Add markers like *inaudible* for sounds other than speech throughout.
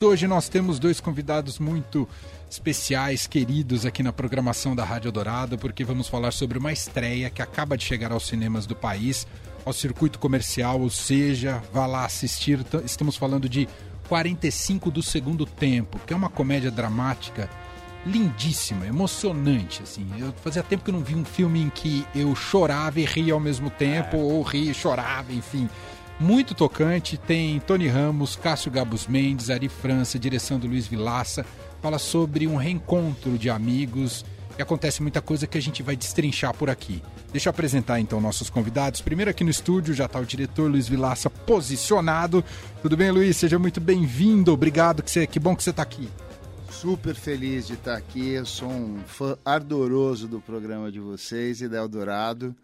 Hoje nós temos dois convidados muito especiais, queridos aqui na programação da Rádio Dourado, porque vamos falar sobre uma estreia que acaba de chegar aos cinemas do país, ao circuito comercial, ou seja, vá lá assistir. Estamos falando de 45 do segundo tempo, que é uma comédia dramática lindíssima, emocionante, assim. Eu fazia tempo que eu não vi um filme em que eu chorava e ria ao mesmo tempo, é. ou ria e chorava, enfim muito tocante. Tem Tony Ramos, Cássio Gabus Mendes, Ari França, direção do Luiz Vilaça. Fala sobre um reencontro de amigos e acontece muita coisa que a gente vai destrinchar por aqui. Deixa eu apresentar então nossos convidados. Primeiro aqui no estúdio já está o diretor Luiz Vilaça posicionado. Tudo bem, Luiz? Seja muito bem-vindo. Obrigado, que, você, que bom que você está aqui. Super feliz de estar aqui. Eu sou um fã ardoroso do programa de vocês e da Eldorado.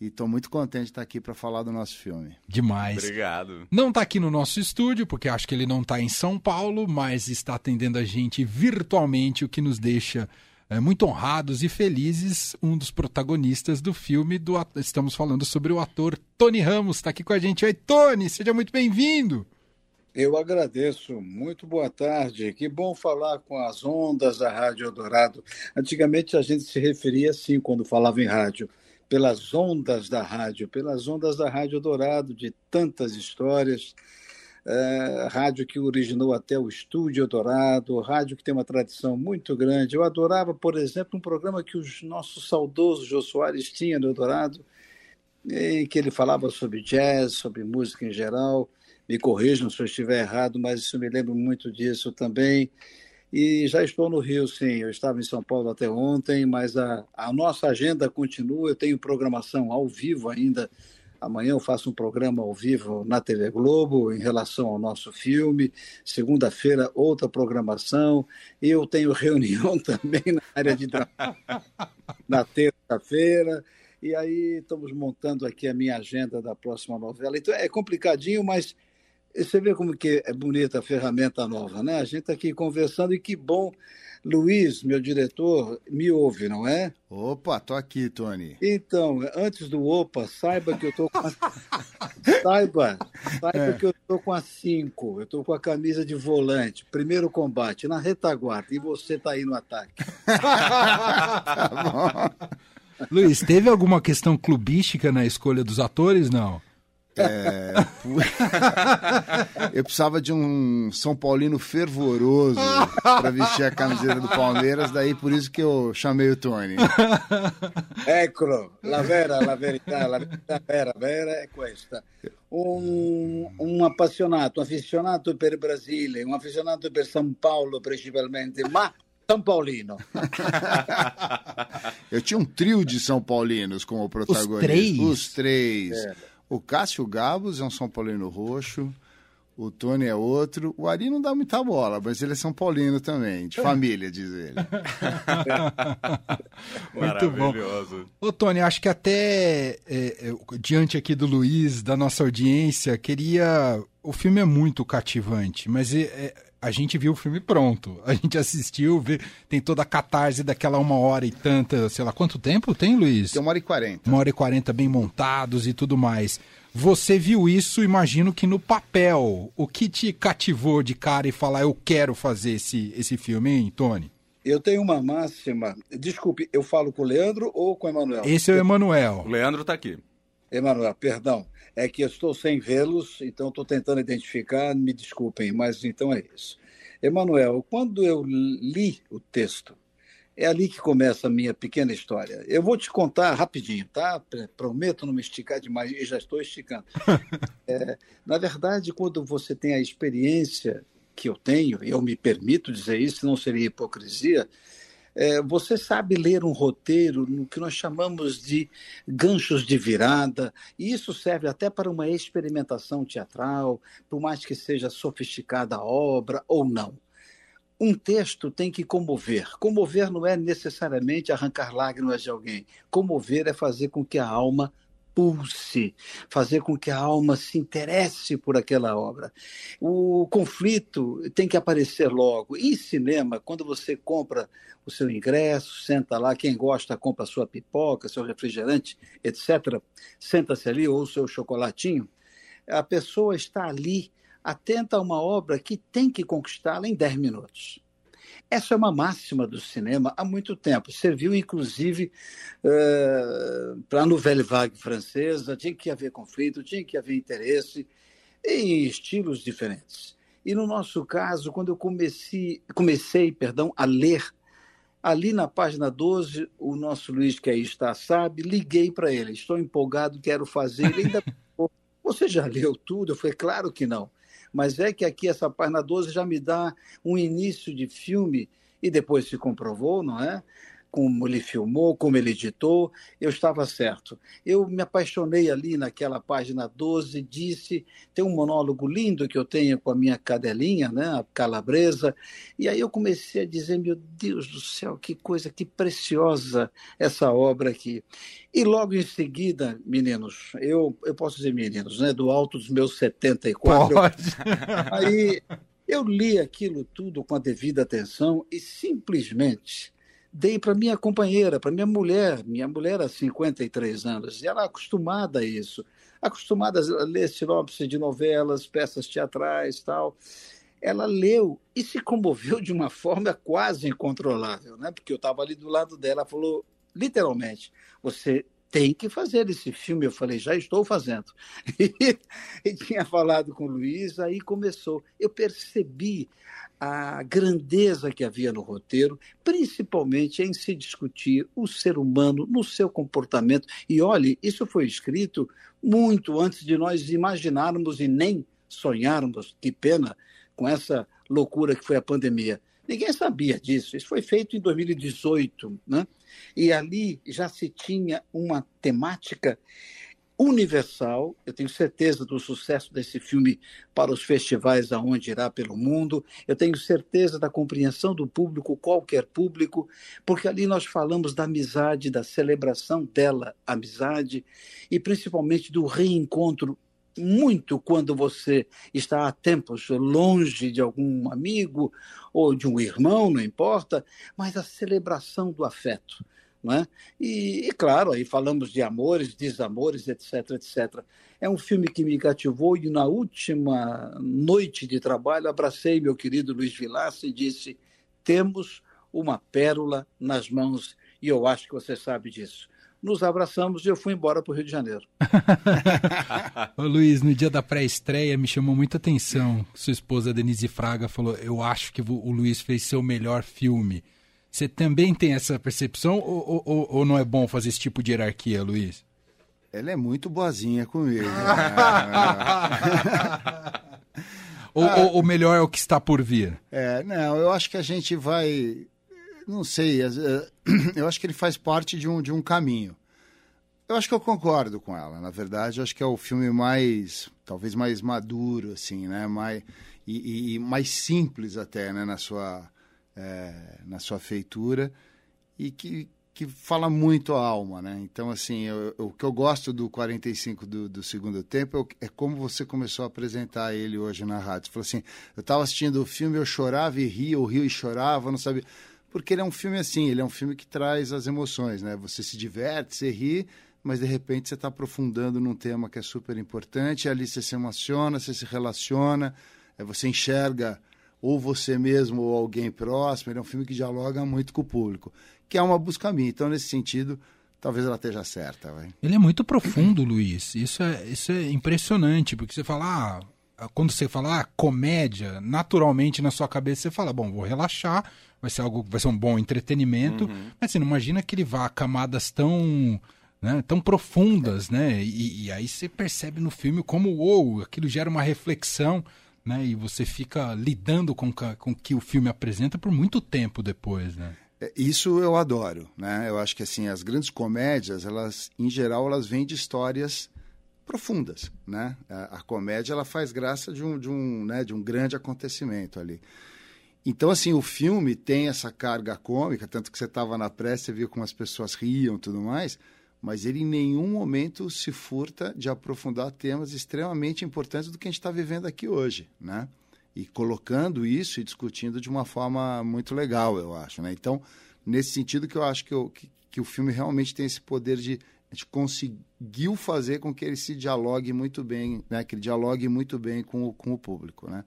E estou muito contente de estar aqui para falar do nosso filme. Demais. Obrigado. Não está aqui no nosso estúdio, porque acho que ele não está em São Paulo, mas está atendendo a gente virtualmente, o que nos deixa é, muito honrados e felizes. Um dos protagonistas do filme, do, estamos falando sobre o ator Tony Ramos, está aqui com a gente. Oi, Tony, seja muito bem-vindo. Eu agradeço. Muito boa tarde. Que bom falar com as ondas da Rádio Eldorado. Antigamente a gente se referia assim quando falava em rádio pelas ondas da rádio, pelas ondas da Rádio Dourado, de tantas histórias. É, rádio que originou até o Estúdio Dourado, rádio que tem uma tradição muito grande. Eu adorava, por exemplo, um programa que o nosso saudoso Jô Soares tinha no Dourado, em que ele falava sobre jazz, sobre música em geral. Me corrijam se eu estiver errado, mas isso me lembro muito disso também. E já estou no Rio, sim. Eu estava em São Paulo até ontem, mas a, a nossa agenda continua. Eu tenho programação ao vivo ainda. Amanhã eu faço um programa ao vivo na TV Globo em relação ao nosso filme. Segunda-feira, outra programação. E eu tenho *laughs* reunião também na área de na terça-feira. E aí estamos montando aqui a minha agenda da próxima novela. Então é complicadinho, mas você vê como que é bonita a ferramenta nova, né? A gente está aqui conversando e que bom. Luiz, meu diretor, me ouve, não é? Opa, tô aqui, Tony. Então, antes do opa, saiba que eu tô com a... *laughs* saiba, saiba é. que eu tô com a 5. Eu tô com a camisa de volante. Primeiro combate, na retaguarda. E você tá aí no ataque. *laughs* tá Luiz, teve alguma questão clubística na escolha dos atores, não? É... *laughs* eu precisava de um São Paulino fervoroso para vestir a camiseta do Palmeiras, daí por isso que eu chamei o Tony. Eccolo, la vera, la verità, la verità vera, vera è questa. Un, un appassionato, un aficionato per il Brasile, un aficionato per São Paulo principalmente, ma São Paulino. *laughs* eu tinha um trio de São Paulinos como protagonista. Os três? Os três. É. O Cássio Gabos é um São Paulino roxo. O Tony é outro. O Ari não dá muita bola, mas ele é São Paulino também, de *laughs* família, diz ele. *laughs* Muito bom. Ô, Tony, acho que até é, é, diante aqui do Luiz, da nossa audiência, queria. O filme é muito cativante, mas é, é a gente viu o filme pronto. A gente assistiu, vê, tem toda a catarse daquela uma hora e tanta, sei lá, quanto tempo tem, Luiz? Tem uma hora e quarenta. Uma hora e quarenta bem montados e tudo mais. Você viu isso, imagino que no papel. O que te cativou de cara e falar, eu quero fazer esse, esse filme, hein, Tony? Eu tenho uma máxima. Desculpe, eu falo com o Leandro ou com o Emanuel? Esse é o Emanuel. O Leandro está aqui. Emanuel, perdão é que eu estou sem vê-los, então estou tentando identificar, me desculpem, mas então é isso. Emanuel, quando eu li o texto, é ali que começa a minha pequena história. Eu vou te contar rapidinho, tá? Prometo não me esticar demais, e já estou esticando. *laughs* É, na verdade, quando você tem a experiência que eu tenho, eu me permito dizer isso, não seria hipocrisia, é, você sabe ler um roteiro no que nós chamamos de ganchos de virada, e isso serve até para uma experimentação teatral, por mais que seja sofisticada a obra ou não. Um texto tem que comover. Comover não é necessariamente arrancar lágrimas de alguém. Comover é fazer com que a alma pulse, fazer com que a alma se interesse por aquela obra. O conflito tem que aparecer logo. E cinema, quando você compra o seu ingresso, senta lá, quem gosta compra sua pipoca, seu refrigerante, etc. Senta-se ali, ou seu chocolatinho. A pessoa está ali atenta a uma obra que tem que conquistá-la em 10 minutos. Essa é uma máxima do cinema há muito tempo. Serviu, inclusive, uh, para a Nouvelle Vague francesa. Tinha que haver conflito, tinha que haver interesse em estilos diferentes. E no nosso caso, quando eu comecei, comecei perdão, a ler, ali na página 12, o nosso Luiz, que aí está, sabe, liguei para ele. Estou empolgado, quero fazer. Ele ainda Você já leu tudo? Eu falei, claro que não. Mas é que aqui essa página 12 já me dá um início de filme, e depois se comprovou, não é? Como ele filmou, como ele editou, eu estava certo. Eu me apaixonei ali naquela página 12, disse, tem um monólogo lindo que eu tenho com a minha cadelinha, né, a calabresa, e aí eu comecei a dizer, meu Deus do céu, que coisa, que preciosa essa obra aqui. E logo em seguida, meninos, eu, eu posso dizer meninos, né, do alto dos meus 74, Pode. Aí eu li aquilo tudo com a devida atenção e simplesmente dei para minha companheira, para minha mulher. Minha mulher há 53 anos, e ela é acostumada a isso, acostumada a ler sinopse de novelas, peças teatrais tal. Ela leu e se comoveu de uma forma quase incontrolável, né? porque eu estava ali do lado dela, falou literalmente: você tem que fazer esse filme. Eu falei, já estou fazendo. *laughs* E, tinha falado com o Luiz, aí começou. Eu percebi a grandeza que havia no roteiro, principalmente em se discutir o ser humano no seu comportamento. E olhe, isso foi escrito muito antes de nós imaginarmos e nem sonharmos, que pena, com essa loucura que foi a pandemia. Ninguém sabia disso. Isso foi feito em 2018, né? E ali já se tinha uma temática universal. Eu tenho certeza do sucesso desse filme para os festivais aonde irá pelo mundo. Eu tenho certeza da compreensão do público, qualquer público, porque ali nós falamos da amizade, da celebração dela, amizade, e principalmente do reencontro muito quando você está há tempos longe de algum amigo ou de um irmão, não importa, mas a celebração do afeto. Né? E, e, claro, aí falamos de amores, desamores, etc, etc. É um filme que me cativou e na última noite de trabalho abracei meu querido Luiz Vilaça e disse: temos uma pérola nas mãos e eu acho que você sabe disso. Nos abraçamos e eu fui embora para o Rio de Janeiro. *laughs* Ô, Luiz, no dia da pré-estreia me chamou muita atenção. Sua esposa Denise Fraga falou: Eu acho que o Luiz fez seu melhor filme. Você também tem essa percepção ou, ou, ou, não é bom fazer esse tipo de hierarquia, Luiz? Ela é muito boazinha comigo. *laughs* *laughs* ou, ah, ou, melhor é o que está por vir? É, não, eu acho que a gente vai. Não sei, eh, *clears throat* eu acho que ele faz parte de um, de um caminho. Eu acho que eu concordo com ela, na verdade. Acho que é o filme mais, talvez mais maduro, assim, né? Mais, e, e mais simples até, né? Na sua é, na sua feitura e que, que fala muito a alma, né? Então, assim, eu, eu, o que eu gosto do 45 do, do segundo tempo é, é, como você começou a apresentar ele hoje na rádio. Você falou assim, eu estava assistindo o filme, eu chorava e ria, eu ria e chorava, não sabia... Porque ele é um filme assim, ele é um filme que traz as emoções, né? Você se diverte, você ri, mas de repente você está aprofundando num tema que é super importante, ali você se emociona, você se relaciona, você enxerga ou você mesmo ou alguém próximo. Ele é um filme que dialoga muito com o público, que é uma busca minha. Então, nesse sentido, talvez ela esteja certa. Vai. Ele é muito profundo, Luiz. Isso é, isso é impressionante, porque você fala, ah, quando você fala ah, comédia, naturalmente na sua cabeça você fala, bom, vou relaxar, vai ser algo, vai ser um bom entretenimento, uhum. mas você não imagina que ele vá a camadas tão né, tão profundas, né? E, e, aí você percebe no filme como, uou, aquilo gera uma reflexão né? E você fica lidando com, com o que o filme apresenta por muito tempo depois, né? É, isso eu adoro, né? Eu acho que assim as grandes comédias, elas em geral elas vêm de histórias profundas, né? A, a comédia ela faz graça de um, de um, né, de um grande acontecimento ali. Então, assim, o filme tem essa carga cômica, tanto que você estava na pré, você viu como as pessoas riam e tudo mais, mas ele em nenhum momento se furta de aprofundar temas extremamente importantes do que a gente está vivendo aqui hoje, né? E colocando isso e discutindo de uma forma muito legal, eu acho, né? Então, nesse sentido que eu acho que, eu, que, que o filme realmente tem esse poder de a gente conseguiu fazer com que ele se dialogue muito bem, né? Que ele dialogue muito bem com o, com o público, né?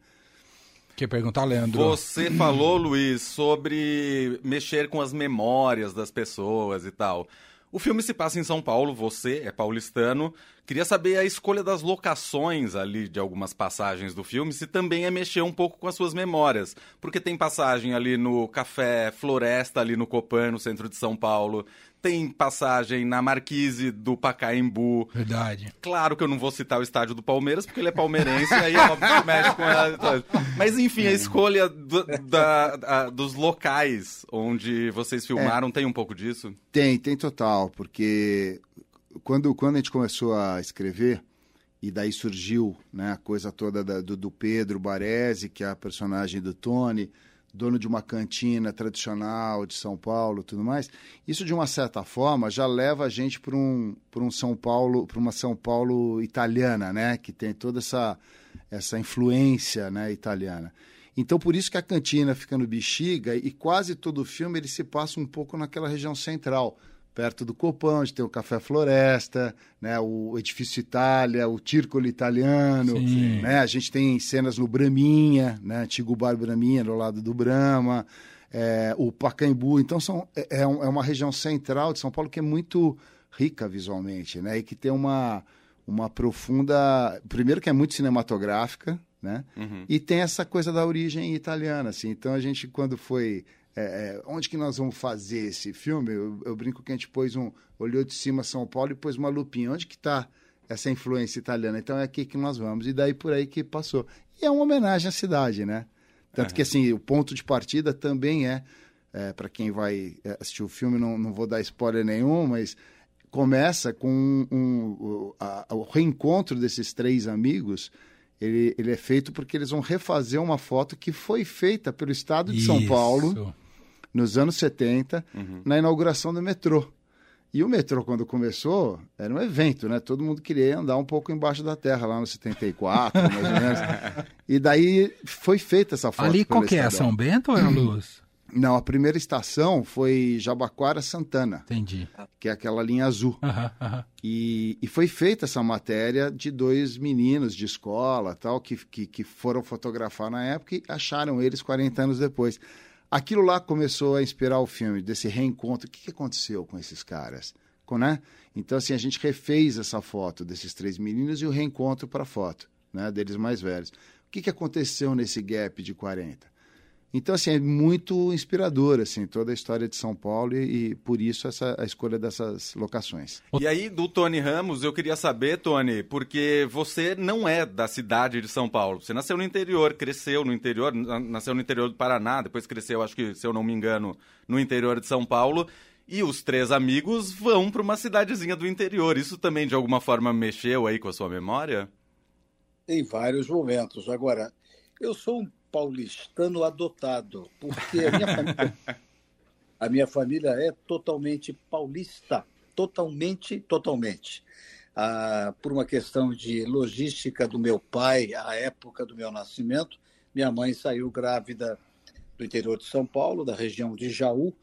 Perguntar, Leandro? Você falou, Luiz, sobre mexer com as memórias das pessoas e tal. O filme se passa em São Paulo, você é paulistano. Queria saber a escolha das locações ali de algumas passagens do filme, se também é mexer um pouco com as suas memórias. Porque tem passagem ali no Café Floresta, ali no Copan, no centro de São Paulo tem passagem na Marquise do Pacaembu. Verdade. Claro que eu não vou citar o estádio do Palmeiras, porque ele é palmeirense, aí é óbvio que mexe com ela. Mas enfim, a escolha do, da, dos locais onde vocês filmaram é. tem um pouco disso? Tem, tem total, porque quando, quando a gente começou a escrever, e daí surgiu né, a coisa toda da, do, do Pedro Baresi, que é a personagem do Tony, dono de uma cantina tradicional de São Paulo, tudo mais. Isso de uma certa forma já leva a gente para um, um São Paulo, para uma São Paulo italiana, né, que tem toda essa essa influência, né, italiana. Então por isso que a cantina fica no Bexiga e quase todo o filme ele se passa um pouco naquela região central perto do Copão, onde tem o Café Floresta, né, o Edifício Itália, o Círculo Italiano, né, a gente tem cenas no Braminha, né, antigo bar Braminha, do lado do Brahma, é, o Pacaembu, então são, é, é, é uma região central de São Paulo que é muito rica visualmente, né, e que tem uma, uma profunda, primeiro que é muito cinematográfica, né, uhum. e tem essa coisa da origem italiana, assim, então a gente quando foi é, é, onde que nós vamos fazer esse filme? Eu, eu, brinco que a gente pôs um, olhou de cima São Paulo e pôs uma lupinha. Onde que está essa influência italiana? Então é aqui que nós vamos. E daí por aí que passou. E é uma homenagem à cidade, né? Tanto que assim, o ponto de partida também é, é para quem vai é, assistir o filme, não, não vou dar spoiler nenhum, mas começa com um, um, a, o reencontro desses três amigos. Ele, ele, é feito porque eles vão refazer uma foto que foi feita pelo Estado de Isso. São Paulo nos anos 70, uhum. na inauguração do metrô. E o metrô, quando começou, era um evento, né? Todo mundo queria andar um pouco embaixo da terra, lá no 74, mais ou menos. *laughs* E daí foi feita essa foto. Ali qual que é? São Bento ou é a Luz? *clears throat* Não, a primeira estação foi Jabaquara Santana. Entendi. Que é aquela linha azul. E, e, foi feita essa matéria de dois meninos de escola tal que, que, que foram fotografar na época e acharam eles 40 anos depois. Aquilo lá começou a inspirar o filme, desse reencontro. O que, que aconteceu com esses caras? Com, né? Então, assim, a gente refez essa foto desses três meninos e o reencontro para a foto, né? Deles mais velhos. O que, que aconteceu nesse gap de 40? Então, assim, é muito inspirador, assim, toda a história de São Paulo e, e, por isso essa, a escolha dessas locações. E aí, do Tony Ramos, eu queria saber, Tony, porque você não é da cidade de São Paulo. Você nasceu no interior, cresceu no interior, nasceu no interior do Paraná, depois cresceu, acho que, se eu não me engano, no interior de São Paulo. E os três amigos vão para uma cidadezinha do interior. Isso também, de alguma forma, mexeu aí com a sua memória? Em vários momentos. Agora, eu sou um paulistano adotado, porque a minha família, *laughs* a minha família é totalmente paulista, totalmente, totalmente. Ah, por uma questão de logística do meu pai, à época do meu nascimento, minha mãe saiu grávida do interior de São Paulo, da região de Jaú,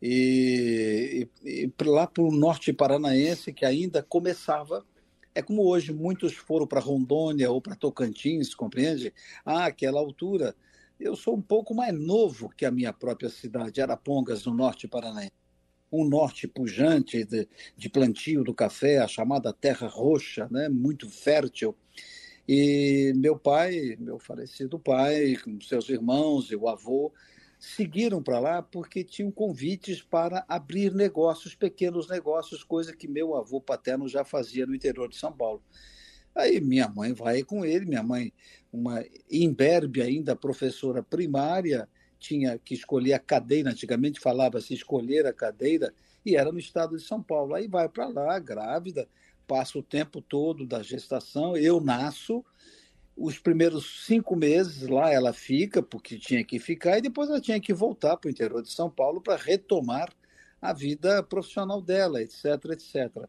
e, e, e lá para o norte paranaense, que ainda começava é como hoje muitos foram para Rondônia ou para Tocantins, compreende? Ah, aquela altura. Eu sou um pouco mais novo que a minha própria cidade, Arapongas, no norte paranaense. Um norte pujante de, de plantio do café, a chamada Terra Roxa, né? muito fértil. E meu pai, meu falecido pai, com seus irmãos e o avô, seguiram para lá porque tinham convites para abrir negócios, pequenos negócios, coisa que meu avô paterno já fazia no interior de São Paulo. Aí minha mãe vai com ele, minha mãe, uma imberbe ainda, professora primária, tinha que escolher a cadeira, antigamente falava-se escolher a cadeira, e era no estado de São Paulo. Aí vai para lá, grávida, passa o tempo todo da gestação, eu nasço, os primeiros cinco meses lá ela fica, porque tinha que ficar, e depois ela tinha que voltar para o interior de São Paulo para retomar a vida profissional dela, etc, etc.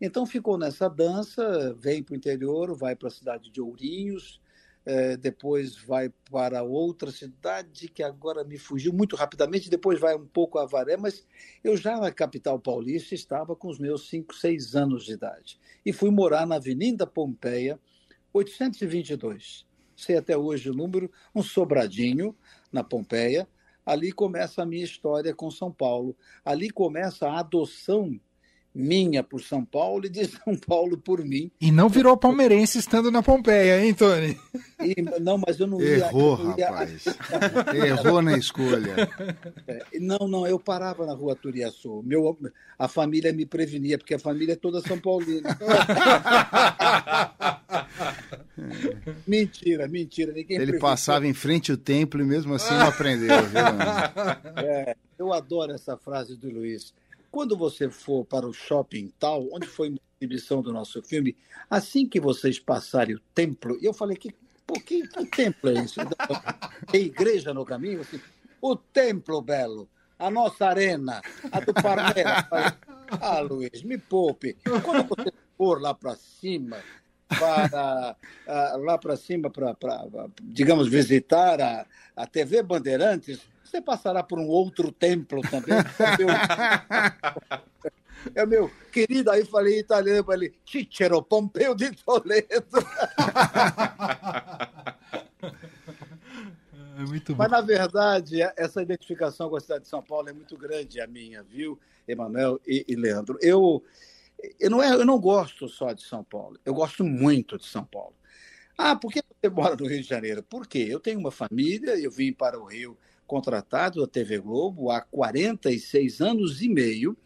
Então ficou nessa dança, vem para o interior, vai para a cidade de Ourinhos, é, depois vai para outra cidade que agora me fugiu muito rapidamente, depois vai um pouco a Avaré, mas eu já na capital paulista estava com os meus 5, 6 anos de idade. E fui morar na Avenida Pompeia, 822. Sei até hoje o número, um sobradinho na Pompeia. Ali começa a minha história com São Paulo. Ali começa a adoção minha por São Paulo e de *laughs* São Paulo por mim. E não virou palmeirense estando na Pompeia, hein, Tony? E, não, mas eu não Errou, ia, ia... rapaz. Errou na escolha. É, não, não, eu parava na rua Turiaçu. Meu, a família me prevenia, porque a família é toda São Paulina. *laughs* *laughs* mentira, mentira. Ninguém Ele passava em frente ao templo e mesmo assim não aprendeu, viu? *laughs* É, eu adoro essa frase do Luiz quando você for para o shopping tal, onde foi a exibição do nosso filme, assim que vocês passarem o templo, e eu falei, que, pô, que, que templo é isso? *laughs* Tem igreja no caminho? Assim, o templo, Belo, a nossa arena, a do Palmeiras. ah, Luiz, me poupe. Quando você for lá para cima, para lá para cima, para, digamos, visitar a, a TV Bandeirantes, você passará por um outro templo também. É o meu querido, aí falei italiano, falei, Cicero Pompeu de Toledo. *laughs* É muito bom. Mas, na verdade, essa identificação com a cidade de São Paulo é muito grande, a minha, viu, Emanuel e, e Leandro? Eu, eu, não é, eu não gosto só de São Paulo, eu gosto muito de São Paulo. Ah, por que você *laughs* mora no Rio de Janeiro? Por quê? Eu tenho uma família, eu vim para o Rio contratado da TV Globo há 46 anos e meio.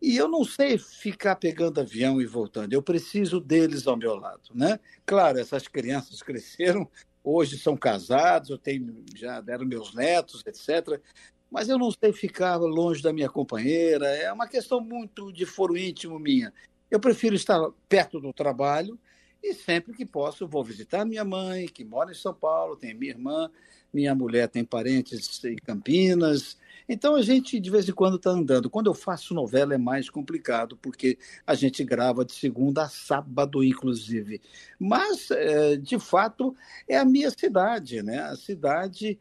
E eu não sei ficar pegando avião e voltando. Eu preciso deles ao meu lado, né? Claro, essas crianças cresceram, hoje são casados, eu tenho já deram meus netos, etc. Mas eu não sei ficar longe da minha companheira. É uma questão muito de foro íntimo minha. Eu prefiro estar perto do trabalho e sempre que posso vou visitar minha mãe, que mora em São Paulo, tem minha irmã minha mulher tem parentes em Campinas. Então a gente de vez em quando está andando. Quando eu faço novela é mais complicado, porque a gente grava de segunda a sábado, inclusive. Mas, é, de fato, é a minha cidade, né? A cidade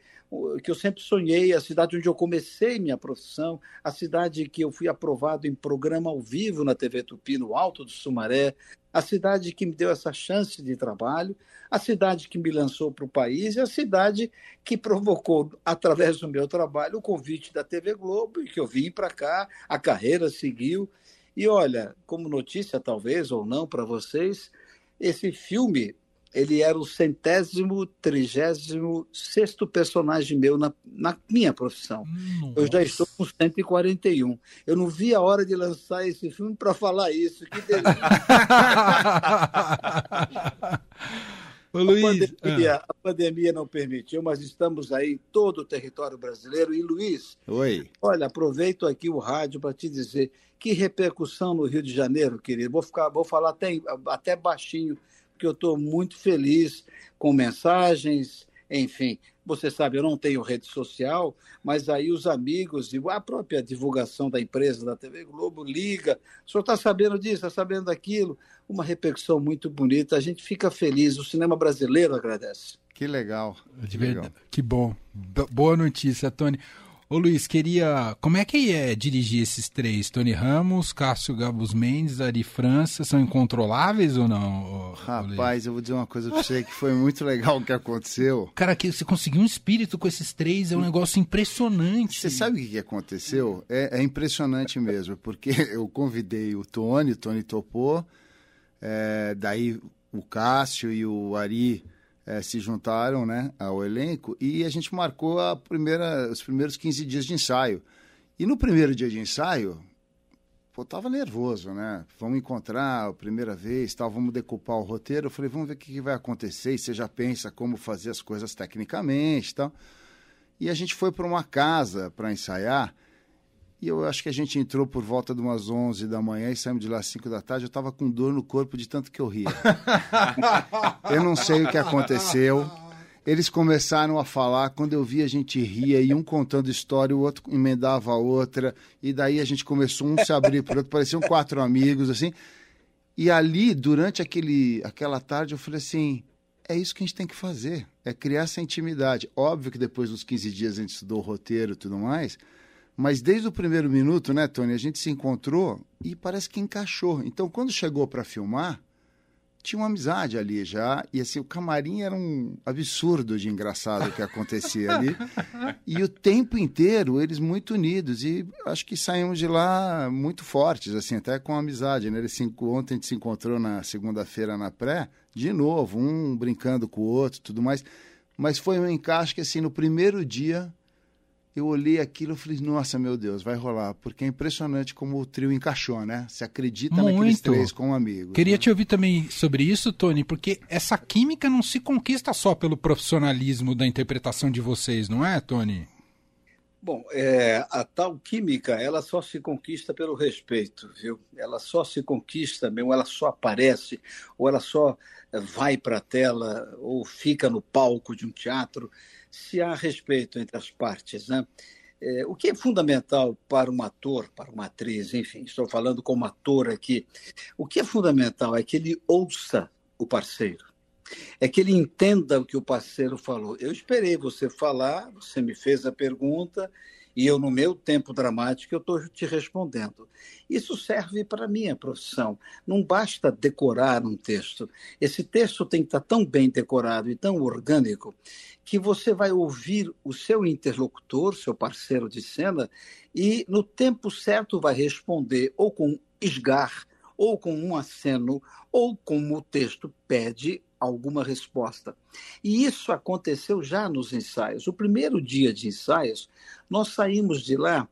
que eu sempre sonhei, a cidade onde eu comecei minha profissão, a cidade que eu fui aprovado em programa ao vivo na TV Tupi, no Alto do Sumaré, a cidade que me deu essa chance de trabalho, a cidade que me lançou para o país e a cidade que provocou, através do meu trabalho, o convite da TV Globo e que eu vim para cá, a carreira seguiu. E olha, como notícia, talvez ou não para vocês, esse filme ele era o centésimo, trigésimo sexto personagem meu na, na minha profissão. Nossa. Eu já estou com 141. Eu não vi a hora de lançar esse filme para falar isso. Que delícia! *laughs* Ô, Luiz, a, pandemia, ah. a pandemia não permitiu, mas estamos aí em todo o território brasileiro. E, Luiz, Oi. olha, aproveito aqui o rádio para te dizer que repercussão no Rio de Janeiro, querido. Vou, ficar, vou falar até, até baixinho porque eu estou muito feliz com mensagens, enfim. Você sabe, eu não tenho rede social, mas aí os amigos e a própria divulgação da empresa da TV Globo liga. O senhor está sabendo disso, está sabendo daquilo? Uma repercussão muito bonita. A gente fica feliz. O cinema brasileiro agradece. Que legal. Que, legal. que bom. Boa notícia, Tony. Ô Luiz, queria. Como é que é dirigir esses três? Tony Ramos, Cássio Gabus Mendes, Ari França, são incontroláveis ou não? Rapaz, eu vou dizer uma coisa pra você que foi muito legal o que aconteceu. Cara, que você conseguiu um espírito com esses três é um negócio impressionante. Você sabe o que aconteceu? É, é impressionante mesmo, porque *laughs* eu convidei o Tony, o Tony topou, é, daí o Cássio e o Ari é, se juntaram né, ao elenco e a gente marcou a primeira, os primeiros 15 dias de ensaio. E no primeiro dia de ensaio, pô, tava nervoso, né? Vamos encontrar a primeira vez, tal, vamos decupar o roteiro. Eu falei, vamos ver o que, que vai acontecer. E você já pensa como fazer as coisas tecnicamente, tal. E a gente foi para uma casa para ensaiar. E eu acho que a gente entrou por volta de umas 11 da manhã e saímos de lá às 5 da tarde. Eu estava com dor no corpo de tanto que eu ria. *laughs* eu não sei o que aconteceu. Eles começaram a falar, quando eu vi a gente ria, e um contando história, o outro emendava a outra, e daí a gente começou um se abrir para o outro, pareciam quatro amigos, assim. E ali, durante aquele, aquela tarde, eu falei assim: é isso que a gente tem que fazer, é criar essa intimidade. Óbvio que depois dos 15 dias a gente estudou o roteiro e tudo mais, mas desde o primeiro minuto, né, Tony, a gente se encontrou e parece que encaixou. Então, quando chegou para filmar, tinha uma amizade ali já, e assim, o camarim era um absurdo de engraçado que acontecia ali. E o tempo inteiro eles muito unidos, e acho que saímos de lá muito fortes, assim, até com amizade, né? Eles se, ontem a gente se encontrou na segunda-feira na pré, de novo, um brincando com o outro, tudo mais. Mas foi um encaixe que, assim, no primeiro dia eu olhei aquilo e falei, nossa, meu Deus, vai rolar. Porque é impressionante como o trio encaixou, né? Se acredita Muito. naqueles três como amigos. Queria né? te ouvir também sobre isso, Tony, porque essa química não se conquista só pelo profissionalismo da interpretação de vocês, não é, Tony? Bom, é, a tal química, ela só se conquista pelo respeito, viu? Ela só se conquista mesmo, ela só aparece, ou ela só vai para a tela, ou fica no palco de um teatro se há respeito entre as partes. Né? É, o que é fundamental para um ator, para uma atriz, enfim, estou falando como ator aqui, o que é fundamental é que ele ouça o parceiro, é que ele entenda o que o parceiro falou. Eu esperei você falar, você me fez a pergunta, e eu, no meu tempo dramático, eu estou te respondendo. Isso serve para a minha profissão. Não basta decorar um texto. Esse texto tem que estar tão bem decorado e tão orgânico que você vai ouvir o seu interlocutor, seu parceiro de cena, e no tempo certo vai responder ou com esgar, ou com um aceno, ou como o texto pede, alguma resposta. E isso aconteceu já nos ensaios. O primeiro dia de ensaios, nós saímos de lá,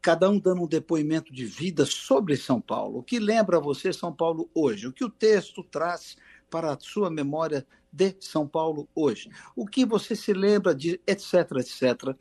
cada um dando um depoimento de vida sobre São Paulo. O que lembra você São Paulo hoje? O que o texto traz para a sua memória de São Paulo hoje. O que você se lembra de etc, etc.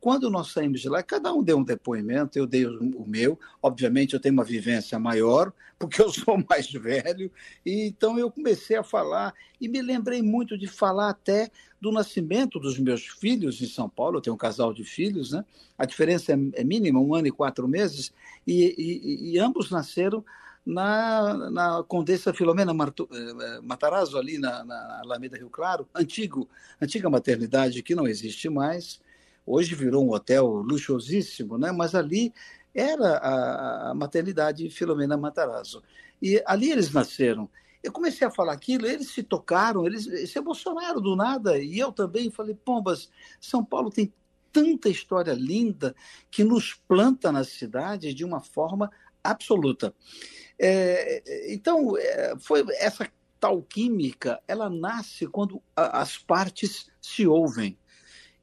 Quando nós saímos de lá, cada um deu um depoimento, eu dei o meu. Obviamente, eu tenho uma vivência maior, porque eu *laughs* sou mais velho, e então eu comecei a falar e me lembrei muito de falar até do nascimento dos meus filhos em São Paulo. Eu tenho um casal de filhos, né? A diferença é, é mínima, um ano e quatro meses, e, e, e ambos nasceram na, na Condessa Filomena Martu, eh, Matarazzo, ali na, na Alameda Rio Claro, antigo, antiga maternidade que não existe mais. Hoje virou um hotel luxuosíssimo, né? mas ali era a, a maternidade Filomena Matarazzo. E ali eles nasceram. Eu comecei a falar aquilo, eles se tocaram, eles se emocionaram do nada, e eu também falei, pombas, São Paulo tem tanta história linda que nos planta na cidade de uma forma absoluta. É, então, é, foi essa tal química, ela nasce quando a, as partes se ouvem.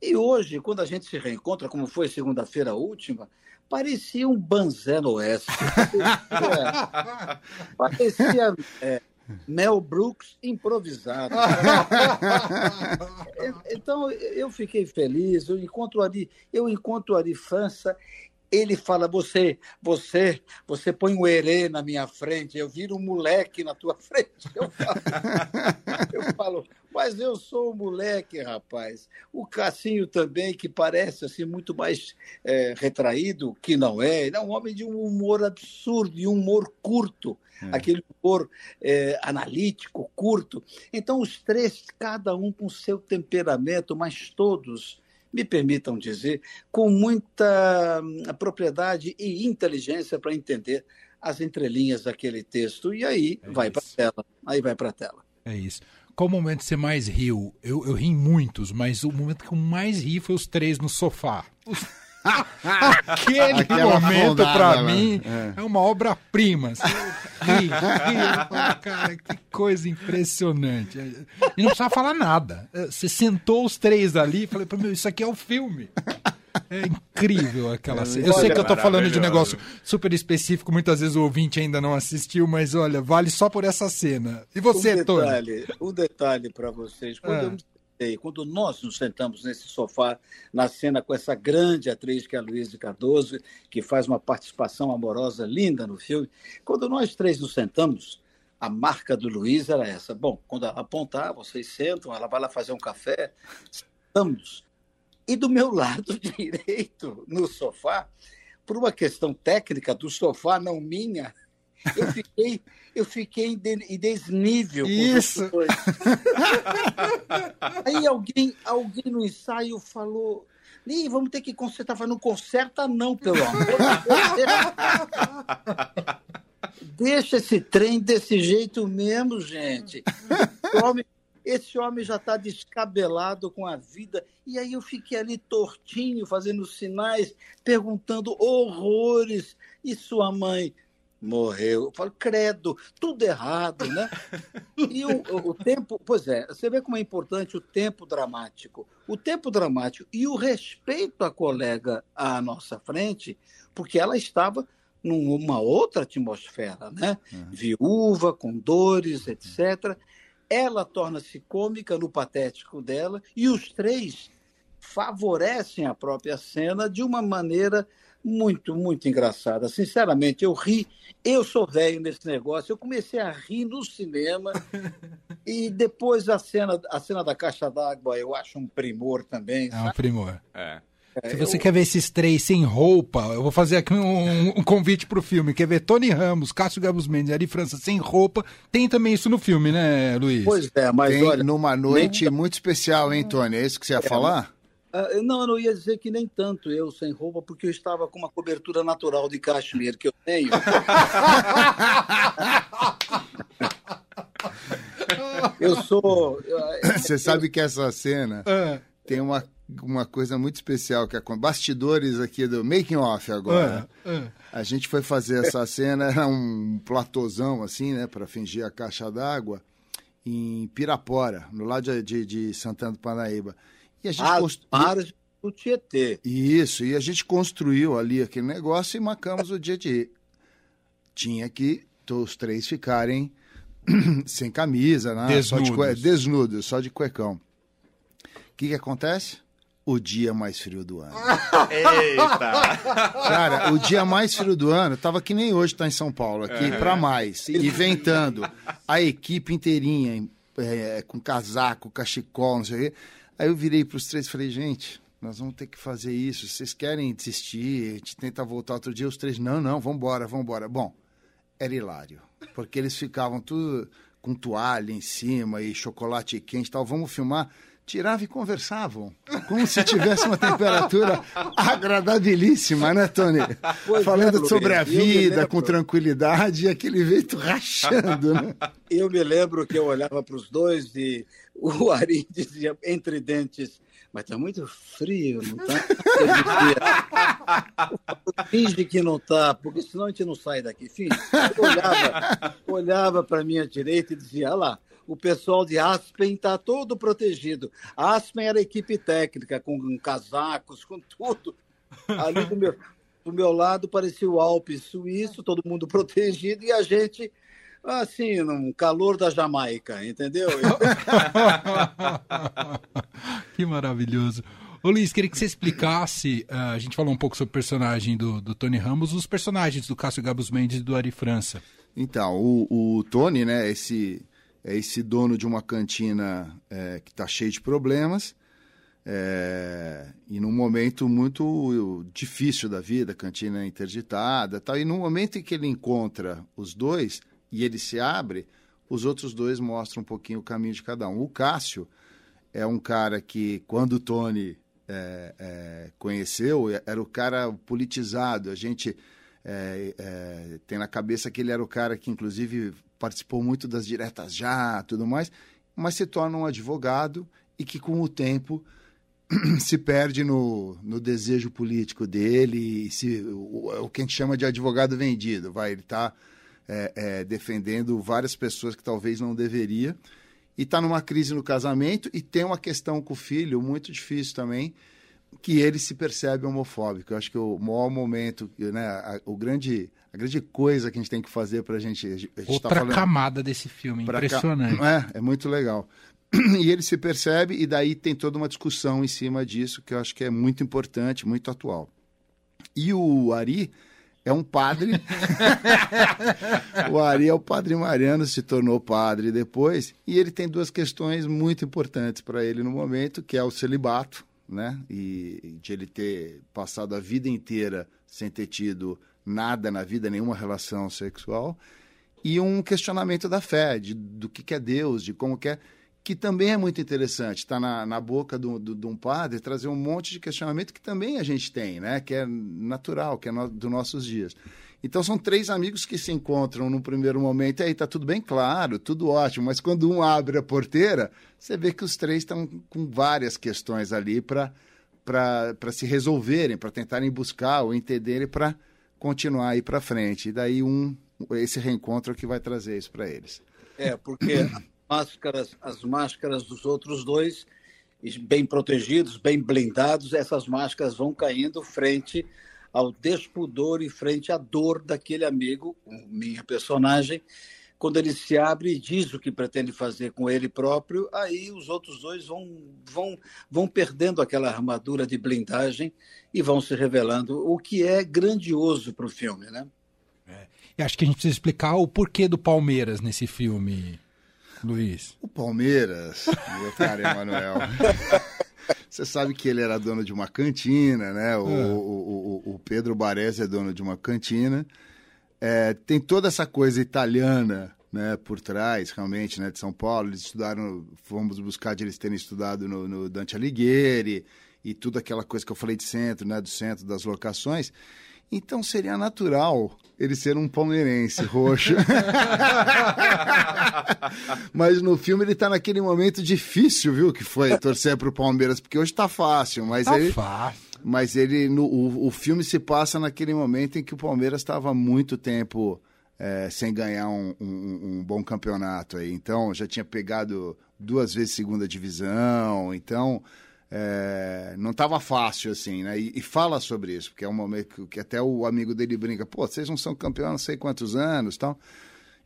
E hoje, quando a gente se reencontra, como foi segunda-feira última, parecia um Banzé no Oeste. *laughs* Parecia, é, Mel Brooks improvisado. *laughs* então eu fiquei feliz, eu encontro ali, eu encontro ali França ele fala: você, você, você põe um herê na minha frente, eu viro um moleque na tua *laughs* frente. Eu falo, *laughs* eu falo mas eu sou um moleque, rapaz. O Cassinho também, que parece assim muito mais é, retraído, que não é. Ele é um homem de um humor absurdo, de um humor curto, é. aquele humor é, analítico, curto. Então, os três, cada um com seu temperamento, mas todos me permitam dizer, com muita hum, propriedade e inteligência para entender as entrelinhas daquele texto. E aí é vai para a tela. Aí vai para a tela. É isso. Qual momento você mais riu? Eu, eu ri em muitos, mas o momento que eu mais ri foi os três no sofá. Os *laughs* Aquele Aquela momento, para mim, é. é. uma obra-prima. Assim, cara, que coisa impressionante. E não precisava falar nada. Você sentou os três ali e falei, meu, isso aqui é o filme. É incrível aquela cena. Eu sei que eu tô falando de um negócio super específico, muitas vezes o ouvinte ainda não assistiu, mas olha, vale só por essa cena. E você, um detalhe, Tony? Um detalhe para vocês. Quando ah. eu quando nós nos sentamos nesse sofá, na cena com essa grande atriz que é a Luísa Cardoso, que faz uma participação amorosa linda no filme, quando nós três nos sentamos, a marca do Luiz era essa. Bom, quando ela apontar, vocês sentam, ela vai lá fazer um café, sentamos. E do meu lado *laughs* direito, no sofá, por uma questão técnica do sofá, não minha, Eu fiquei, eu fiquei em desnível. Isso. Aí alguém, alguém no ensaio falou. Ih, vamos ter que consertar. Falei, não conserta, não, pelo amor de Deus. Deixa esse trem desse jeito mesmo, gente. O homem, esse homem já está descabelado com a vida. E aí eu fiquei ali tortinho, fazendo sinais, perguntando horrores. E sua mãe? Morreu. Eu falo, credo, tudo errado, né? E o, o tempo, pois é, você vê como é importante o tempo dramático. O tempo dramático e o respeito à colega à nossa frente, porque ela estava numa outra atmosfera, né? Uhum. Viúva, com dores, etc ela torna-se cômica no patético dela e os três favorecem a própria cena de uma maneira muito, muito engraçada. Sinceramente, eu ri. Eu sou velho nesse negócio. Eu comecei a rir no cinema *laughs* e depois a cena, a cena da caixa d'água eu acho um primor também. É um primor. É. É, Se você eu... quer ver esses três sem roupa, eu vou fazer aqui um, um convite pro filme. Quer ver Tony Ramos, Cássio Gabus Mendes e Ari França sem roupa? Tem também isso no filme, né, Luiz? Pois é, mas Tem olha... Numa noite nem... muito especial, hein, Tony? É isso que você ia é, falar? Uh, não, eu não ia dizer que nem tanto eu sem roupa, porque eu estava com uma cobertura natural de cachemir que eu tenho. *laughs* eu sou. Você sabe que essa cena é. tem uma uma coisa muito especial que é com bastidores aqui do making off agora. É, é. A gente foi fazer essa cena, era um platôzão assim, né, para fingir a caixa d'água em Pirapora, no lado de, de, de Santana do Parnaíba. E a gente ah, constru... do Tietê. Isso, e a gente construiu ali aquele negócio e marcamos o dia de tinha que os três ficarem *clears throat* sem camisa, né? Desnudos. Só de cue... desnudos, só de cuecão. O que, que acontece? o dia mais frio do ano. *laughs* Eita! Cara, o dia mais frio do ano tava que nem hoje tá em São Paulo, aqui uhum. para mais, e ventando. A equipe inteirinha, é, com casaco, cachecol, não sei o quê. Aí eu virei para os três e falei, gente, nós vamos ter que fazer isso. Vocês querem desistir? A gente tenta voltar outro dia. Os três, não, não, vamos embora, vamos embora. Bom, era hilário, porque eles ficavam tudo com toalha em cima e chocolate quente e tal. Vamos filmar tiravam e conversavam, como se tivesse uma temperatura *laughs* agradabilíssima, né, Tony? Pois é, Falando sobre a vida com tranquilidade e aquele vento rachando, né? *laughs* Eu me lembro que eu olhava para os dois e o Ari dizia entre dentes, mas está muito frio, não está? *laughs* Finge que não está, porque senão a gente não sai daqui. Finge. Eu olhava, olhava para a minha direita e dizia, olha lá, o pessoal de Aspen está todo protegido. Aspen era equipe técnica, com casacos, com tudo. Ali do meu, do meu lado parecia o Alpes suíço, todo mundo protegido, e a gente, assim, num calor da Jamaica, entendeu? *laughs* *laughs* que maravilhoso. Ô Luiz, queria que você explicasse, uh, a gente falou um pouco sobre o personagem do, do Tony Ramos, os personagens do Cássio Gabus Mendes e do Ari França. Então, o, o Tony, né, esse é esse dono de uma cantina é, que está cheio de problemas é, e num momento muito difícil da vida, a cantina é interditada, tal, e no momento em que ele encontra os dois e ele se abre, os outros dois mostram um pouquinho o caminho de cada um. O Cássio é um cara que, quando o Tony é, é, conheceu, era o cara politizado. A gente é, é, tem na cabeça que ele era o cara que, inclusive, participou muito das diretas já, tudo mais, mas se torna um advogado e que com o tempo *clears throat* se perde no, no desejo político dele, se, o, o que a gente chama de advogado vendido, vai, ele está é, é, defendendo várias pessoas que talvez não deveria, e está numa crise no casamento e tem uma questão com o filho muito difícil também, que ele se percebe homofóbico. Eu acho que o maior momento, né, a, o grande, a grande coisa que a gente tem que fazer para a gente. Tá Outra tá falando, camada desse filme, impressionante. Ca... É, é muito legal. *clears throat* E ele se percebe, e daí tem toda uma discussão em cima disso, que eu acho que é muito importante, muito atual. E o Ari é um padre. *laughs* o Ari é o padre Mariano, se tornou padre depois, e ele tem duas questões muito importantes para ele no momento, que é o celibato, né? E de ele ter passado a vida inteira sem ter tido nada na vida, nenhuma relação sexual, e um questionamento da fé, de, do que, que é Deus, de como que é, que também é muito interessante, está na, na boca de do, um padre, trazer um monte de questionamento que também a gente tem, né? Que é natural, que é no, dos nossos dias. Então são três amigos que se encontram no primeiro momento, e aí tá tudo bem claro, tudo ótimo, mas quando um abre a porteira, você vê que os três estão com várias questões ali para para se resolverem, para tentarem buscar ou entenderem para continuar aí para frente. E daí um esse reencontro é que vai trazer isso para eles. É, porque *coughs* máscaras, as máscaras dos outros dois, bem protegidos, bem blindados, essas máscaras vão caindo frente ao despudor e frente à dor daquele amigo, minha personagem, quando ele se abre e diz o que pretende fazer com ele próprio, aí os outros dois vão, vão, vão perdendo aquela armadura de blindagem e vão se revelando, o que é grandioso para o filme, né? É. E acho que a gente precisa explicar o porquê do Palmeiras nesse filme, Luiz. O Palmeiras, meu caro Emanuel. *laughs* Você sabe que ele era dono de uma cantina, né? O, é. o, o, o, Pedro Baresi é dono de uma cantina. É, tem toda essa coisa italiana né, por trás, realmente, né, de São Paulo. Eles estudaram, fomos buscar de eles terem estudado no, no Dante Alighieri e tudo aquela coisa que eu falei de centro, né, do centro das locações. Então seria natural ele ser um palmeirense roxo. *laughs* mas no filme ele tá naquele momento difícil, viu? Que foi torcer pro Palmeiras, porque hoje tá fácil, mas tá ele. Fácil. Mas ele. No, o, o filme se passa naquele momento em que o Palmeiras estava há muito tempo. É, sem ganhar um, um, um, bom campeonato aí. Então, já tinha pegado duas vezes segunda divisão. Então, é, não estava fácil, assim, né? E, e, fala sobre isso, porque é um momento que, que, até o amigo dele brinca, pô, vocês não são campeões há não sei quantos anos tal.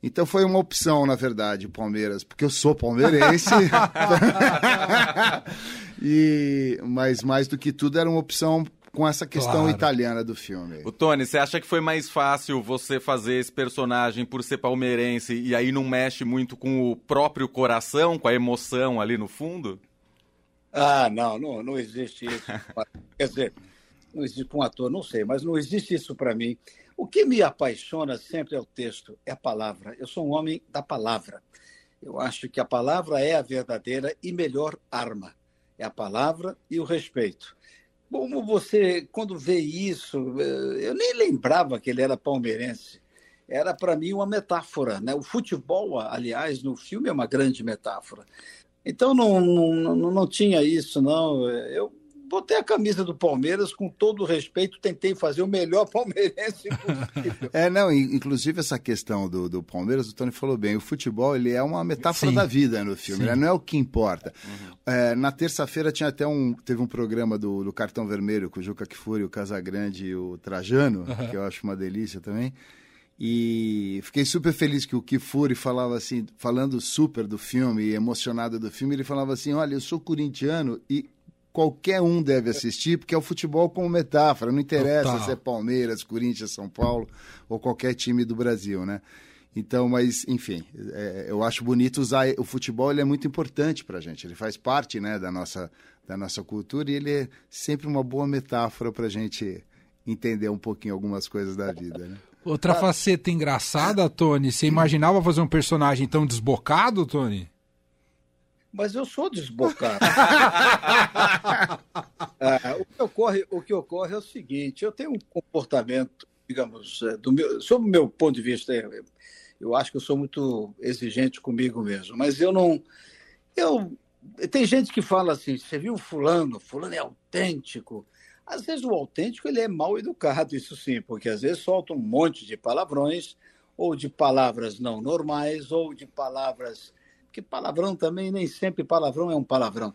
Então foi uma opção, na verdade, o Palmeiras, porque eu sou palmeirense. *laughs* e, mas mais do que tudo era uma opção com essa questão claro. italiana do filme. O Tony, você acha que foi mais fácil você fazer esse personagem por ser palmeirense e aí não mexe muito com o próprio coração, com a emoção ali no fundo? Ah, não, não, não existe isso. *laughs* Quer dizer, não existe para um ator, não sei, mas não existe isso para mim. O que me apaixona sempre é o texto, é a palavra. Eu sou um homem da palavra. Eu acho que a palavra é a verdadeira e melhor arma. É a palavra e o respeito. Como você, quando vê isso, eh, eu nem lembrava que ele era palmeirense. Era para mim uma metáfora. Né? O futebol, aliás, no filme é uma grande metáfora. Então não, não, não, tinha isso, não. Eu botei a camisa do Palmeiras com todo o respeito, tentei fazer o melhor *laughs* palmeirense possível. É, não, inclusive essa questão do, do Palmeiras, o Tony falou bem, o futebol ele é uma metáfora Sim. da vida no filme, né? não é o que importa. Uhum. É, na terça-feira tinha até um, teve um programa do, do Cartão Vermelho com o Juca Kfouri, o Casagrande e o Trajano, uhum. que eu acho uma delícia também. E fiquei super feliz que o Kifuri falava assim, falando super do filme e emocionado do filme, ele falava assim: "Olha, eu sou corintiano e qualquer um deve assistir, porque é o futebol como metáfora, não interessa Total. se é Palmeiras, Corinthians, São Paulo ou qualquer time do Brasil, né? Então, mas, enfim, é, eu acho bonito usar. O futebol ele é muito importante para a gente, ele faz parte né, da, nossa, da nossa cultura e ele é sempre uma boa metáfora para a gente entender um pouquinho algumas coisas da vida. Né? Outra ah. faceta engraçada, Tony, você imaginava fazer um personagem tão desbocado, Tony? Mas eu sou desbocado. ah, *laughs* *laughs* o, que ocorre, o que ocorre é o seguinte: eu tenho um comportamento, digamos, é, do meu, sob o meu ponto de vista, eu acho que eu sou muito exigente comigo mesmo, mas eu não. Eu, tem gente que fala assim: você viu Fulano? Fulano é autêntico. Às vezes o autêntico ele é mal educado, isso sim, porque às vezes solta um monte de palavrões, ou de palavras não normais, ou de palavras. Porque palavrão também, nem sempre palavrão é um palavrão.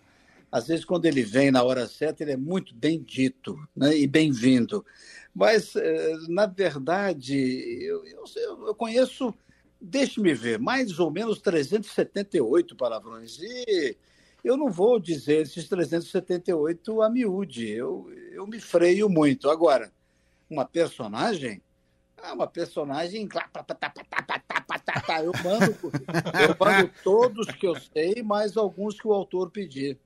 Às vezes, quando ele vem na hora certa, ele é muito bem dito né? e bem-vindo. Mas, eh, na verdade, eu, eu, eu conheço, deixe-me ver, mais ou menos 378 palavrões. E eu não vou dizer esses 378 a miúde, eu, eu me freio muito. Agora, uma personagem, ah, uma personagem. Eu mando, eu *laughs* mando todos que eu sei, mais alguns que o autor pedir.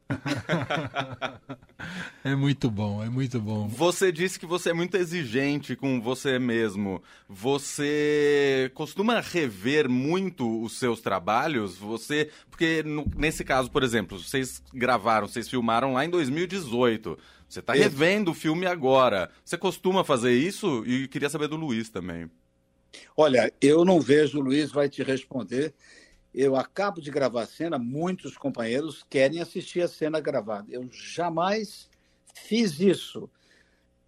É muito bom, é muito bom. Você disse que você é muito exigente com você mesmo. Você costuma rever muito os seus trabalhos? Você, porque no, nesse caso, por exemplo, vocês gravaram, vocês filmaram lá em 2018. Você está revendo o filme agora. Você costuma fazer isso? E queria saber do Luiz também. Olha, eu não vejo, o Luiz vai te responder. Eu acabo de gravar a cena, muitos companheiros querem assistir a cena gravada. Eu jamais fiz isso.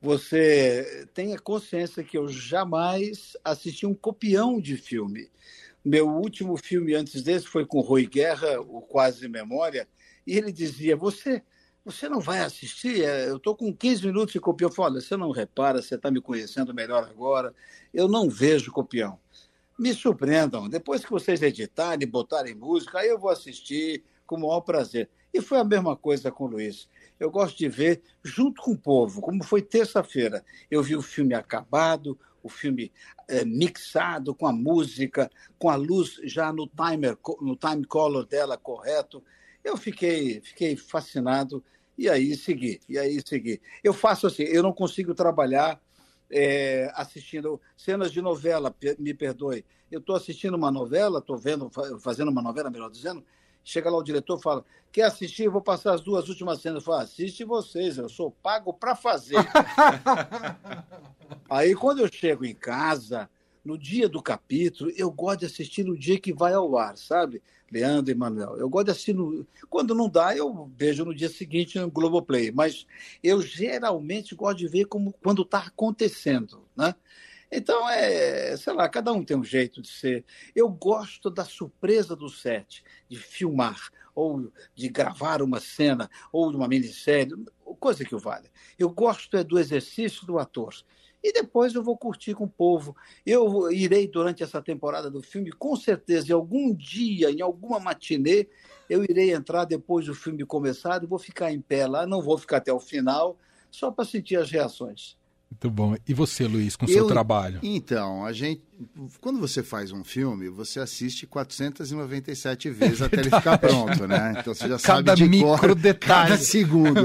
Você tenha consciência que eu jamais assisti um copião de filme. Meu último filme antes desse foi com Rui Guerra, o Quase Memória, e ele dizia: Você você não vai assistir? É, eu estou com 15 minutos de copião. Eu falo, olha, você não repara, você está me conhecendo melhor agora. Eu não vejo copião. Me surpreendam. Depois que vocês editarem, botarem música, aí eu vou assistir com o maior prazer. E foi a mesma coisa com o Luiz. Eu gosto de ver junto com o povo, como foi terça-feira. Eu vi o filme acabado, o filme é, mixado com a música, com a luz já no timer, no time color dela correto. Eu fiquei, fiquei fascinado e aí segui, e aí segui. Eu faço assim, eu não consigo trabalhar é, assistindo cenas de novela, me perdoe. Eu estou assistindo uma novela, estou vendo, fazendo uma novela, melhor dizendo, chega lá o diretor fala, quer assistir? Vou passar as duas últimas cenas. Eu falo, assiste vocês, eu sou pago para fazer. *laughs* aí quando eu chego em casa, no dia do capítulo, eu gosto de assistir no dia que vai ao ar, sabe? Leandro e Manuel. Eu gosto de assistir. No... Quando não dá, eu vejo no dia seguinte no Globoplay. Mas eu geralmente gosto de ver como, quando está acontecendo, né? Então, é, sei lá, cada um tem um jeito de ser. Eu gosto da surpresa do set, de filmar, ou de gravar uma cena, ou de uma minissérie, coisa que vale. Eu gosto é do exercício do ator e depois eu vou curtir com o povo. Eu irei, durante essa temporada do filme, com certeza, em algum dia, em alguma matinê, eu irei entrar depois do filme começar e vou ficar em pé lá, não vou ficar até o final, só para sentir as reações. Muito bom. E você, Luiz, com o seu trabalho? Então, a gente, quando você faz um filme, você assiste 497 vezes é até ele ficar *laughs* pronto, né? Então você já cada sabe de cor *laughs* detalhe. cada segundo.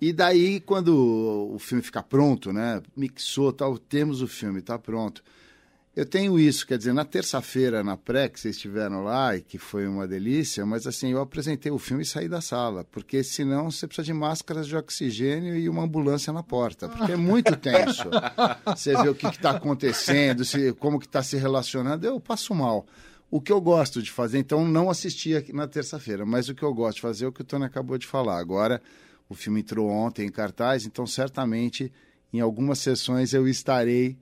E daí, quando o filme fica pronto, né? Mixou, tal, temos o filme, está pronto. Eu tenho isso, quer dizer, na terça-feira, na pré, que vocês estiveram lá e que foi uma delícia, mas assim, eu apresentei o filme e saí da sala, porque senão você precisa de máscaras de oxigênio e uma ambulância na porta, porque é muito tenso. *laughs* Você vê o que está acontecendo, se, como que está se relacionando, eu passo mal. O que eu gosto de fazer, então, não assisti aqui na terça-feira, mas o que eu gosto de fazer é o que o Tony acabou de falar. Agora, o filme entrou ontem em cartaz, então certamente em algumas sessões eu estarei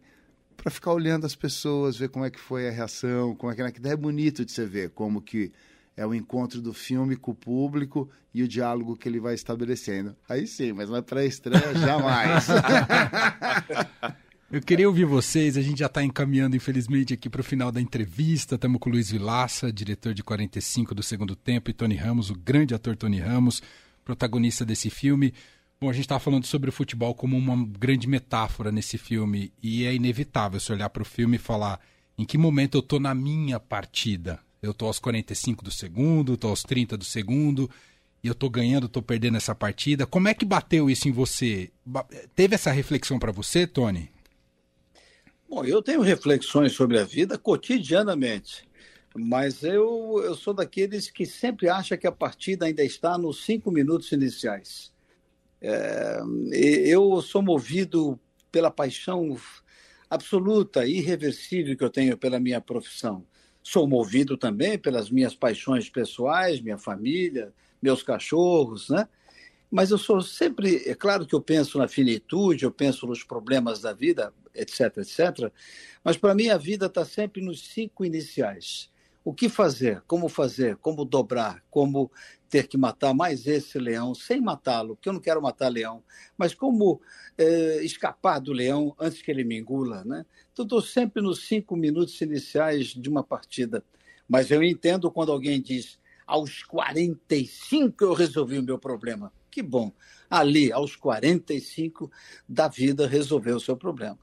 para ficar olhando as pessoas, ver como é que foi a reação, como é que, é é bonito de você ver como que é o encontro do filme com o público e o diálogo que ele vai estabelecendo. Aí sim, mas na pré-estreia jamais. *laughs* Eu queria ouvir vocês, a gente já está encaminhando, infelizmente, aqui para o final da entrevista. Estamos com o Luiz Vilaça, diretor de 45 do segundo tempo, e Tony Ramos, o grande ator Tony Ramos protagonista desse filme. Bom, a gente estava falando sobre o futebol como uma grande metáfora nesse filme, e é inevitável se olhar para o filme e falar em que momento eu estou na minha partida. Eu estou aos 45 do segundo, estou aos 30 do segundo, e eu estou ganhando, estou perdendo essa partida. Como é que bateu isso em você? Teve essa reflexão para você, Tony? Bom, eu tenho reflexões sobre a vida cotidianamente. Mas eu, eu sou daqueles que sempre acha que a partida ainda está nos cinco minutos iniciais. É, eu sou movido pela paixão absoluta, irreversível que eu tenho pela minha profissão. Sou movido também pelas minhas paixões pessoais, minha família, meus cachorros, né? Mas eu sou sempre, é claro que eu penso na finitude, eu penso nos problemas da vida, etc, etc. Mas para mim a vida está sempre nos cinco iniciais o que fazer, como fazer, como dobrar, como ter que matar mais esse leão sem matá-lo, porque eu não quero matar leão, mas como é, escapar do leão antes que ele me engula. Né? Então, estou sempre nos cinco minutos iniciais de uma partida. Mas eu entendo quando alguém diz, aos 45 eu resolvi o meu problema. Que bom. Ali, aos 45 da vida, resolveu o seu problema.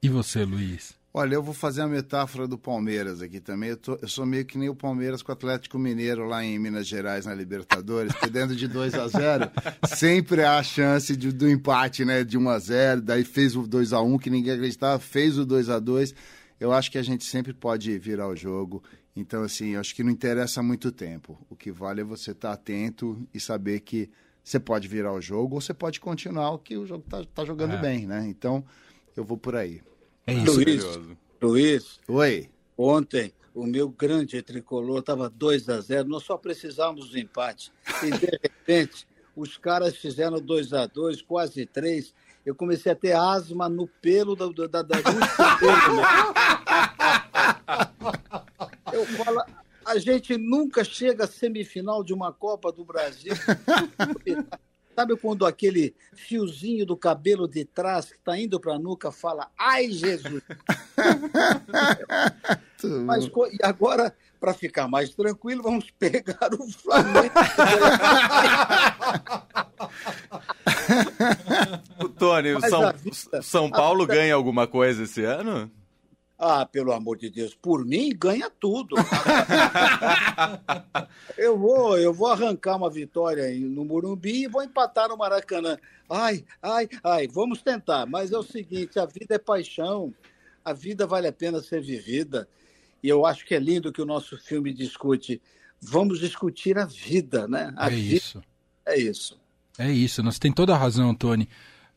E você, Luiz? Olha, eu vou fazer a metáfora do Palmeiras aqui também. Eu, tô, eu, sou meio que nem o Palmeiras com o Atlético Mineiro lá em Minas Gerais, na Libertadores, perdendo de 2 a 0 *laughs* sempre há a chance de, do empate, né? De 1 a 0 daí fez o 2 a 1 que ninguém acreditava, fez o 2 a 2 Eu acho que a gente sempre pode virar o jogo. Então, assim, eu acho que não interessa muito tempo. O que vale é você estar atento e saber que você pode virar o jogo ou você pode continuar, que o jogo está tá jogando é. bem, né? Então, eu vou por aí. É isso. Luiz, Luiz. Oi. Ontem, o meu grande tricolor estava 2 a 0 nós só precisávamos do empate. E, de repente, os caras fizeram 2 a 2 quase 3 eu comecei a ter asma no pelo da, da, da, da? Eu falo, a gente nunca chega à semifinal de uma Copa do Brasil. Sabe quando aquele fiozinho do cabelo de trás que está indo para a nuca fala, ai Jesus! *laughs* Mas, e agora, para ficar mais tranquilo, vamos pegar o Flamengo. *laughs* Tony, o São, vida, São Paulo vida... ganha alguma coisa esse ano? Ah, pelo amor de Deus, por mim ganha tudo. *laughs* eu vou, eu vou arrancar uma vitória no Morumbi e vou empatar no Maracanã. Ai, ai, ai, vamos tentar. Mas é o seguinte, a vida é paixão. A vida vale a pena ser vivida. E eu acho que é lindo que o nosso filme discute. Vamos discutir a vida, né? A é vida. isso. É isso. É isso. Nós tem toda a razão, Tony.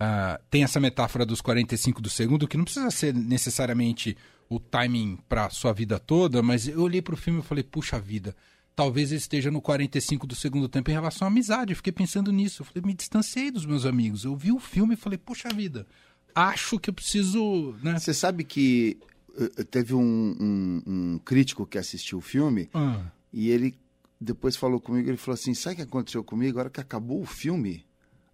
Uh, tem essa metáfora dos 45 do segundo, que não precisa ser necessariamente o timing para sua vida toda, mas eu olhei para o filme e falei, puxa vida, talvez ele esteja no 45 do segundo tempo em relação à amizade. Eu fiquei pensando nisso. Eu falei, me distanciei dos meus amigos. Eu vi o filme e falei, puxa vida, acho que eu preciso. Né? Você sabe que uh, teve um, um, um, crítico que assistiu o filme ah. e ele depois falou comigo, ele falou assim, sabe o que aconteceu comigo? A hora que acabou o filme,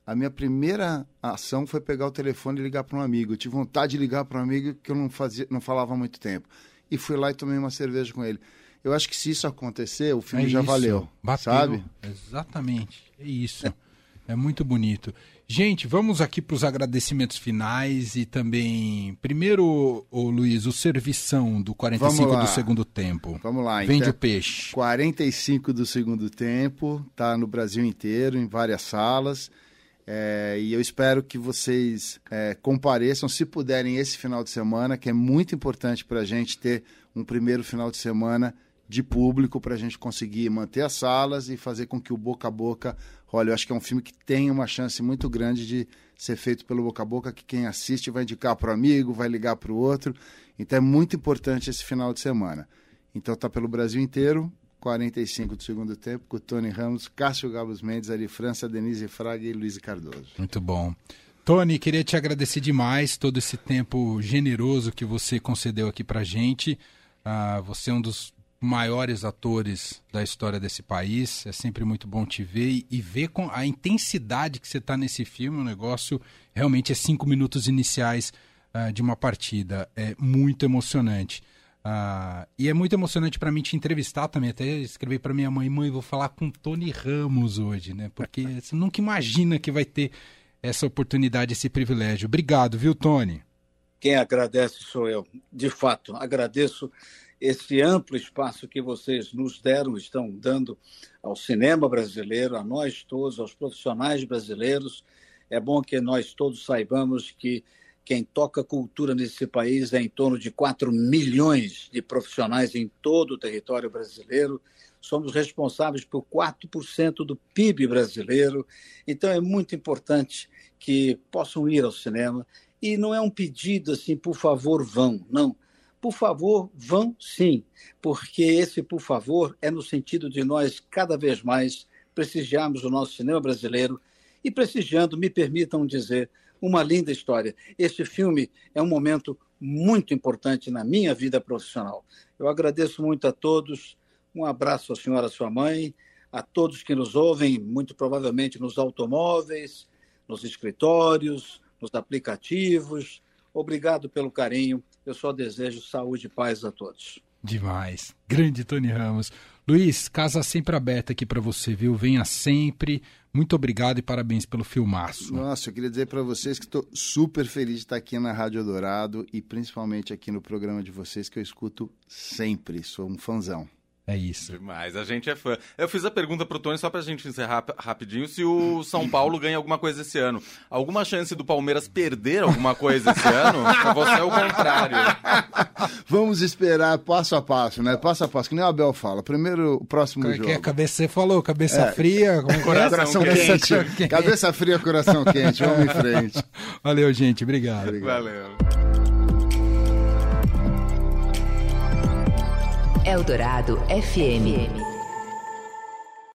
a minha primeira ação foi pegar o telefone e ligar para um amigo. Eu tive vontade de ligar para um amigo que eu não, fazia, não falava há muito tempo. E fui lá e tomei uma cerveja com ele. Eu acho que se isso acontecer, o filme é já isso. valeu. Bateu. Sabe? Exatamente. É isso. É muito bonito. Gente, vamos aqui para os agradecimentos finais e também, primeiro, o Luiz, o servição do 45 do segundo tempo. Vamos lá. Vende então, o peixe. 45 do segundo tempo, tá no Brasil inteiro, em várias salas. É, e eu espero que vocês é, compareçam, se puderem, esse final de semana, que é muito importante para a gente ter um primeiro final de semana de público, para a gente conseguir manter as salas e fazer com que o boca a boca. Olha, eu acho que é um filme que tem uma chance muito grande de ser feito pelo boca a boca, que quem assiste vai indicar para o amigo, vai ligar para o outro. Então é muito importante esse final de semana. Então tá pelo Brasil inteiro, 45 do segundo tempo, com Tony Ramos, Cássio Gabos Mendes, Ari França, Denise Fraga e Luiz Cardoso. Muito bom. Tony, queria te agradecer demais todo esse tempo generoso que você concedeu aqui pra gente. Uh, você é um dos maiores atores da história desse país. É sempre muito bom te ver e, ver com a intensidade que você está nesse filme. O negócio realmente é cinco minutos iniciais uh, de uma partida. É muito emocionante. Ah, e é muito emocionante para mim te entrevistar também. Até escrevi para minha mãe, mãe, vou falar com Tony Ramos hoje, né? Porque você *laughs* nunca imagina que vai ter essa oportunidade, esse privilégio. Obrigado, viu, Tony? Quem agradece sou eu. De fato, agradeço esse amplo espaço que vocês nos deram, estão dando ao cinema brasileiro, a nós todos, aos profissionais brasileiros. É bom que nós todos saibamos que quem toca cultura nesse país é em torno de 4 milhões de profissionais em todo o território brasileiro. Somos responsáveis por 4% do PIB brasileiro. Então é muito importante que possam ir ao cinema. E não é um pedido assim, por favor, vão. Não. Por favor, vão sim. Porque esse por favor é no sentido de nós cada vez mais prestigiarmos o nosso cinema brasileiro e prestigiando, me permitam dizer, uma linda história. Este filme é um momento muito importante na minha vida profissional. Eu agradeço muito a todos. Um abraço à senhora, sua mãe, a todos que nos ouvem, muito provavelmente nos automóveis, nos escritórios, nos aplicativos. Obrigado pelo carinho. Eu só desejo saúde e paz a todos. Demais. Grande Tony Ramos. Luiz, casa sempre aberta aqui para você, viu? Venha sempre. Muito obrigado e parabéns pelo filmaço. Nossa, eu queria dizer para vocês que estou super feliz de estar aqui na Rádio Dourado e principalmente aqui no programa de vocês que eu escuto sempre. Sou um fãzão. É isso. Demais, a gente é fã. Eu fiz a pergunta pro Tony só pra gente encerrar rapidinho se o São Paulo ganha alguma coisa esse ano. Alguma chance do Palmeiras perder alguma coisa esse ano? Pra você é o contrário. Vamos esperar passo a passo, né? Passo a passo, que nem o Abel fala. Primeiro, o próximo que, jogo. Que é cabeça, você falou, cabeça é. fria, com coração, coração quente. quente. Cabeça fria, coração quente. Vamos em frente. Valeu, gente. Obrigado. obrigado. Valeu. Eldorado FM.